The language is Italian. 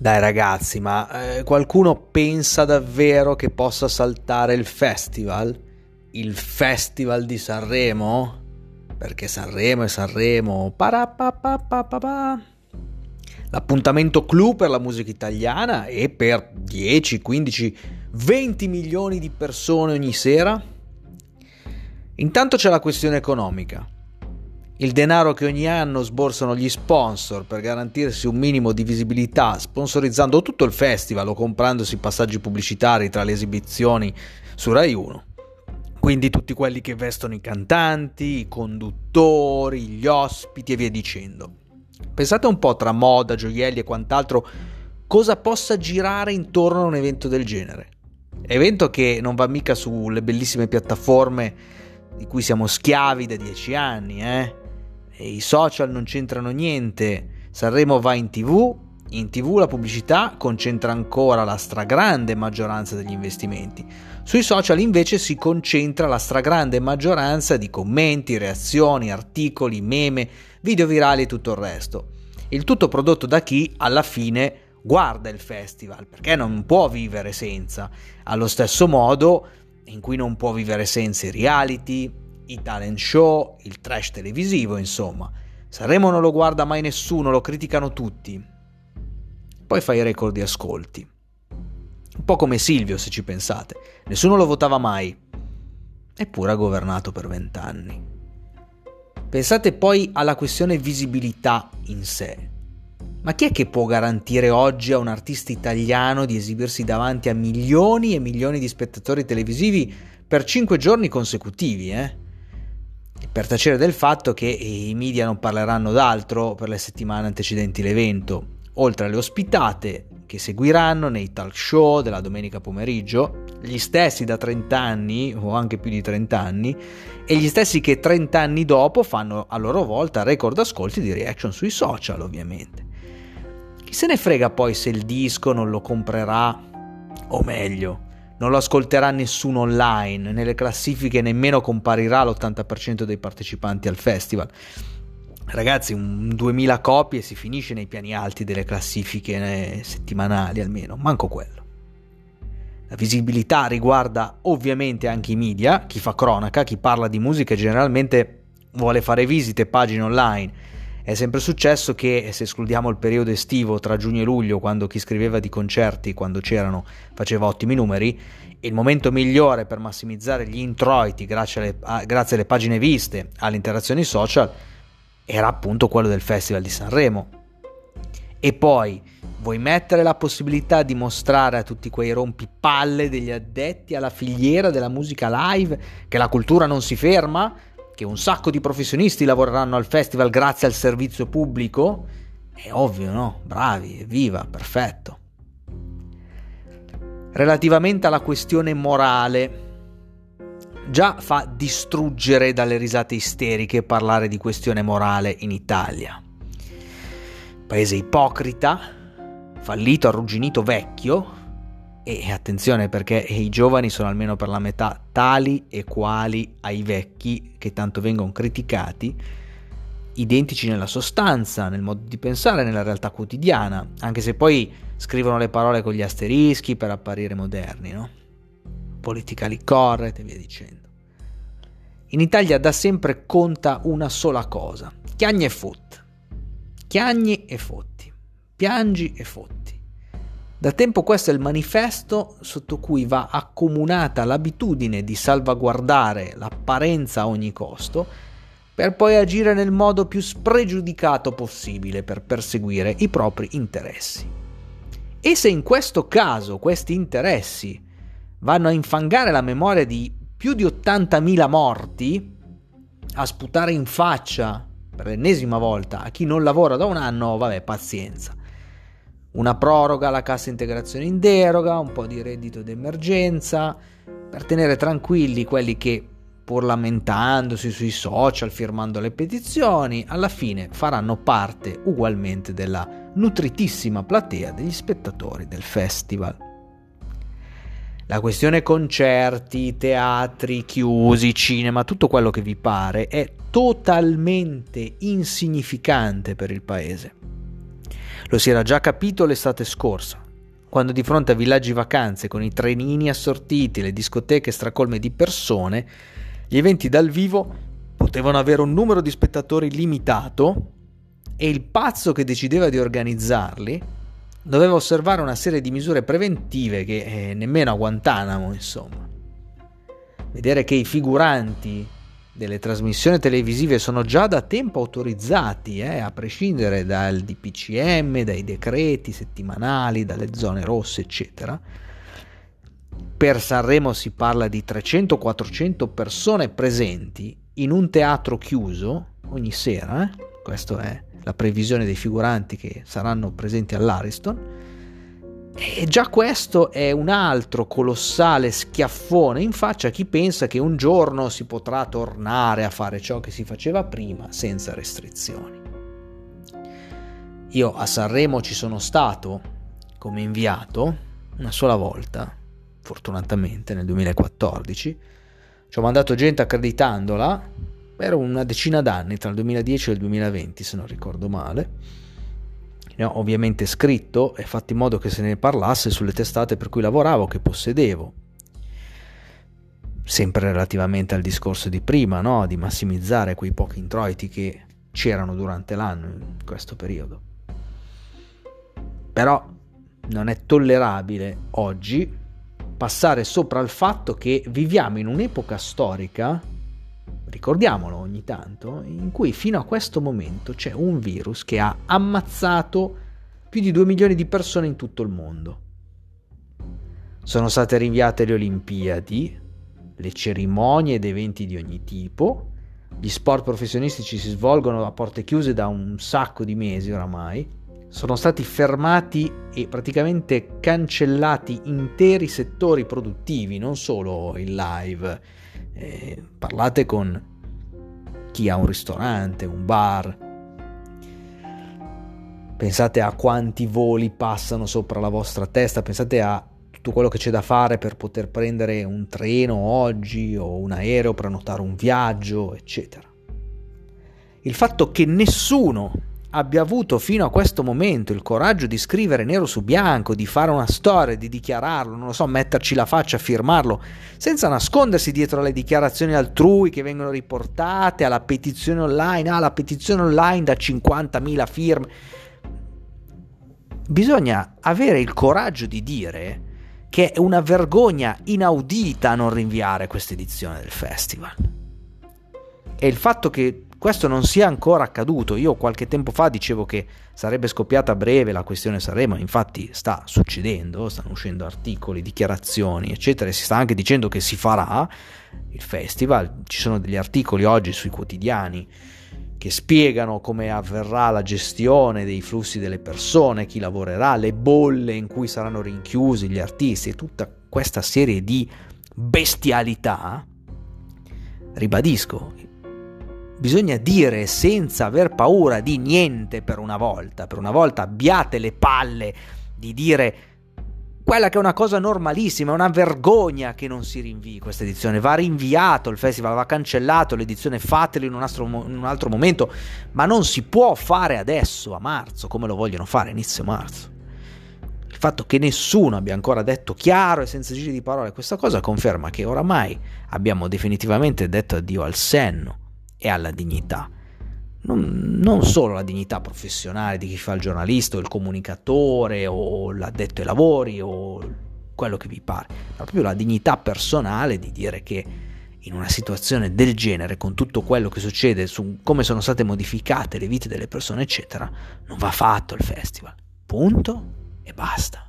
Dai ragazzi, ma eh, qualcuno pensa davvero che possa saltare il festival? Il festival di Sanremo? Perché Sanremo è Sanremo. L'appuntamento clou per la musica italiana e per 10, 15, 20 milioni di persone ogni sera? Intanto c'è la questione economica il denaro che ogni anno sborsano gli sponsor per garantirsi un minimo di visibilità, sponsorizzando tutto il festival o comprandosi passaggi pubblicitari tra le esibizioni su Rai 1. Quindi tutti quelli che vestono i cantanti, i conduttori, gli ospiti e via dicendo. Pensate un po' tra moda, gioielli e quant'altro cosa possa girare intorno a un evento del genere. Evento che non va mica sulle bellissime piattaforme di cui siamo schiavi da dieci anni, eh? I social non c'entrano niente, Sanremo va in tv, in tv la pubblicità concentra ancora la stragrande maggioranza degli investimenti. Sui social invece si concentra la stragrande maggioranza di commenti, reazioni, articoli, meme, video virali e tutto il resto. Il tutto prodotto da chi alla fine guarda il festival, perché non può vivere senza. Allo stesso modo in cui non può vivere senza i reality, i talent show, il trash televisivo, insomma. Sanremo non lo guarda mai nessuno, lo criticano tutti. Poi fa i record di ascolti. Un po' come Silvio, se ci pensate. Nessuno lo votava mai. Eppure ha governato per vent'anni. Pensate poi alla questione visibilità in sé. Ma chi è che può garantire oggi a un artista italiano di esibirsi davanti a milioni e milioni di spettatori televisivi per cinque giorni consecutivi, eh? Per tacere del fatto che i media non parleranno d'altro per le settimane antecedenti l'evento, oltre alle ospitate che seguiranno nei talk show della domenica pomeriggio, gli stessi da 30 anni o anche più di 30 anni e gli stessi che 30 anni dopo fanno a loro volta record ascolti di reaction sui social ovviamente. Chi se ne frega poi se il disco non lo comprerà o meglio, non lo ascolterà nessuno online, nelle classifiche nemmeno comparirà l'80% dei partecipanti al festival. Ragazzi, un 2000 copie si finisce nei piani alti delle classifiche eh, settimanali almeno, manco quello. La visibilità riguarda ovviamente anche i media, chi fa cronaca, chi parla di musica generalmente vuole fare visite, pagine online è sempre successo che, se escludiamo il periodo estivo tra giugno e luglio, quando chi scriveva di concerti, quando c'erano, faceva ottimi numeri, il momento migliore per massimizzare gli introiti grazie alle, grazie alle pagine viste, alle interazioni social, era appunto quello del Festival di Sanremo. E poi vuoi mettere la possibilità di mostrare a tutti quei rompipalle degli addetti alla filiera della musica live che la cultura non si ferma? Che un sacco di professionisti lavoreranno al festival grazie al servizio pubblico, è ovvio, no? Bravi, evviva, perfetto. Relativamente alla questione morale, già fa distruggere dalle risate isteriche parlare di questione morale in Italia. Paese ipocrita, fallito, arrugginito, vecchio, e attenzione perché i giovani sono almeno per la metà tali e quali ai vecchi che tanto vengono criticati, identici nella sostanza, nel modo di pensare, nella realtà quotidiana, anche se poi scrivono le parole con gli asterischi per apparire moderni, no? Politically correct e via dicendo. In Italia da sempre conta una sola cosa, chiagni e fotti. Chiagni e fotti. Piangi e fotti. Da tempo questo è il manifesto sotto cui va accomunata l'abitudine di salvaguardare l'apparenza a ogni costo per poi agire nel modo più spregiudicato possibile per perseguire i propri interessi. E se in questo caso questi interessi vanno a infangare la memoria di più di 80.000 morti, a sputare in faccia per l'ennesima volta a chi non lavora da un anno, vabbè, pazienza una proroga alla cassa integrazione in deroga, un po' di reddito d'emergenza, per tenere tranquilli quelli che, pur lamentandosi sui social, firmando le petizioni, alla fine faranno parte ugualmente della nutritissima platea degli spettatori del festival. La questione concerti, teatri chiusi, cinema, tutto quello che vi pare è totalmente insignificante per il paese Lo si era già capito l'estate scorsa, quando di fronte a villaggi vacanze con i trenini assortiti, le discoteche stracolme di persone, gli eventi dal vivo potevano avere un numero di spettatori limitato e il pazzo che decideva di organizzarli doveva osservare una serie di misure preventive che eh, nemmeno a Guantanamo, insomma. Vedere che i figuranti delle trasmissioni televisive sono già da tempo autorizzati, eh, a prescindere dal DPCM, dai decreti settimanali, dalle zone rosse, eccetera. Per Sanremo si parla di 300-400 persone presenti in un teatro chiuso ogni sera, eh? questa è la previsione dei figuranti che saranno presenti all'Ariston. E già questo è un altro colossale schiaffone in faccia a chi pensa che un giorno si potrà tornare a fare ciò che si faceva prima senza restrizioni. Io a Sanremo ci sono stato come inviato una sola volta, fortunatamente nel 2014. Ci ho mandato gente accreditandola per una decina d'anni, tra il 2010 e il 2020 se non ricordo male ho ovviamente scritto e fatto in modo che se ne parlasse sulle testate per cui lavoravo, che possedevo. Sempre relativamente al discorso di prima, no? di massimizzare quei pochi introiti che c'erano durante l'anno in questo periodo. Però non è tollerabile oggi passare sopra il fatto che viviamo in un'epoca storica, ricordiamolo ogni tanto, in cui fino a questo momento c'è un virus che ha ammazzato più di 2 milioni di persone in tutto il mondo. Sono state rinviate le Olimpiadi, le cerimonie ed eventi di ogni tipo, gli sport professionistici si svolgono a porte chiuse da un sacco di mesi oramai, sono stati fermati e praticamente cancellati interi settori produttivi, non solo il live. Eh, parlate con chi ha un ristorante, un bar. Pensate a quanti voli passano sopra la vostra testa, pensate a tutto quello che c'è da fare per poter prendere un treno oggi o un aereo, prenotare un viaggio, eccetera. Il fatto che nessuno abbia avuto fino a questo momento il coraggio di scrivere nero su bianco, di fare una storia, di dichiararlo, non lo so, metterci la faccia, firmarlo, senza nascondersi dietro alle dichiarazioni altrui che vengono riportate, alla petizione online, ah, la petizione online da 50.000 firme. Bisogna avere il coraggio di dire che è una vergogna inaudita non rinviare questa edizione del festival. E il fatto che questo non sia ancora accaduto. Io qualche tempo fa dicevo che sarebbe scoppiata a breve la questione Sanremo, infatti sta succedendo, stanno uscendo articoli, dichiarazioni, eccetera, e si sta anche dicendo che si farà il festival. Ci sono degli articoli oggi sui quotidiani che spiegano come avverrà la gestione dei flussi delle persone, chi lavorerà, le bolle in cui saranno rinchiusi gli artisti e tutta questa serie di bestialità. Ribadisco, Bisogna dire senza aver paura di niente per una volta. Per una volta abbiate le palle di dire quella che è una cosa normalissima, è una vergogna che non si rinvii questa edizione. Va rinviato il festival, va cancellato l'edizione, fatelo in un, altro, in un altro momento, ma non si può fare adesso, a marzo, come lo vogliono fare inizio marzo. Il fatto che nessuno abbia ancora detto chiaro e senza giri di parole questa cosa conferma che oramai abbiamo definitivamente detto addio al senno e alla dignità. Non, non, solo la dignità professionale di chi fa il giornalista o il comunicatore o l'addetto ai lavori o quello che vi pare, ma proprio la dignità personale di dire che in una situazione del genere, con tutto quello che succede su come sono state modificate le vite delle persone, eccetera, non va fatto il festival. Punto e basta.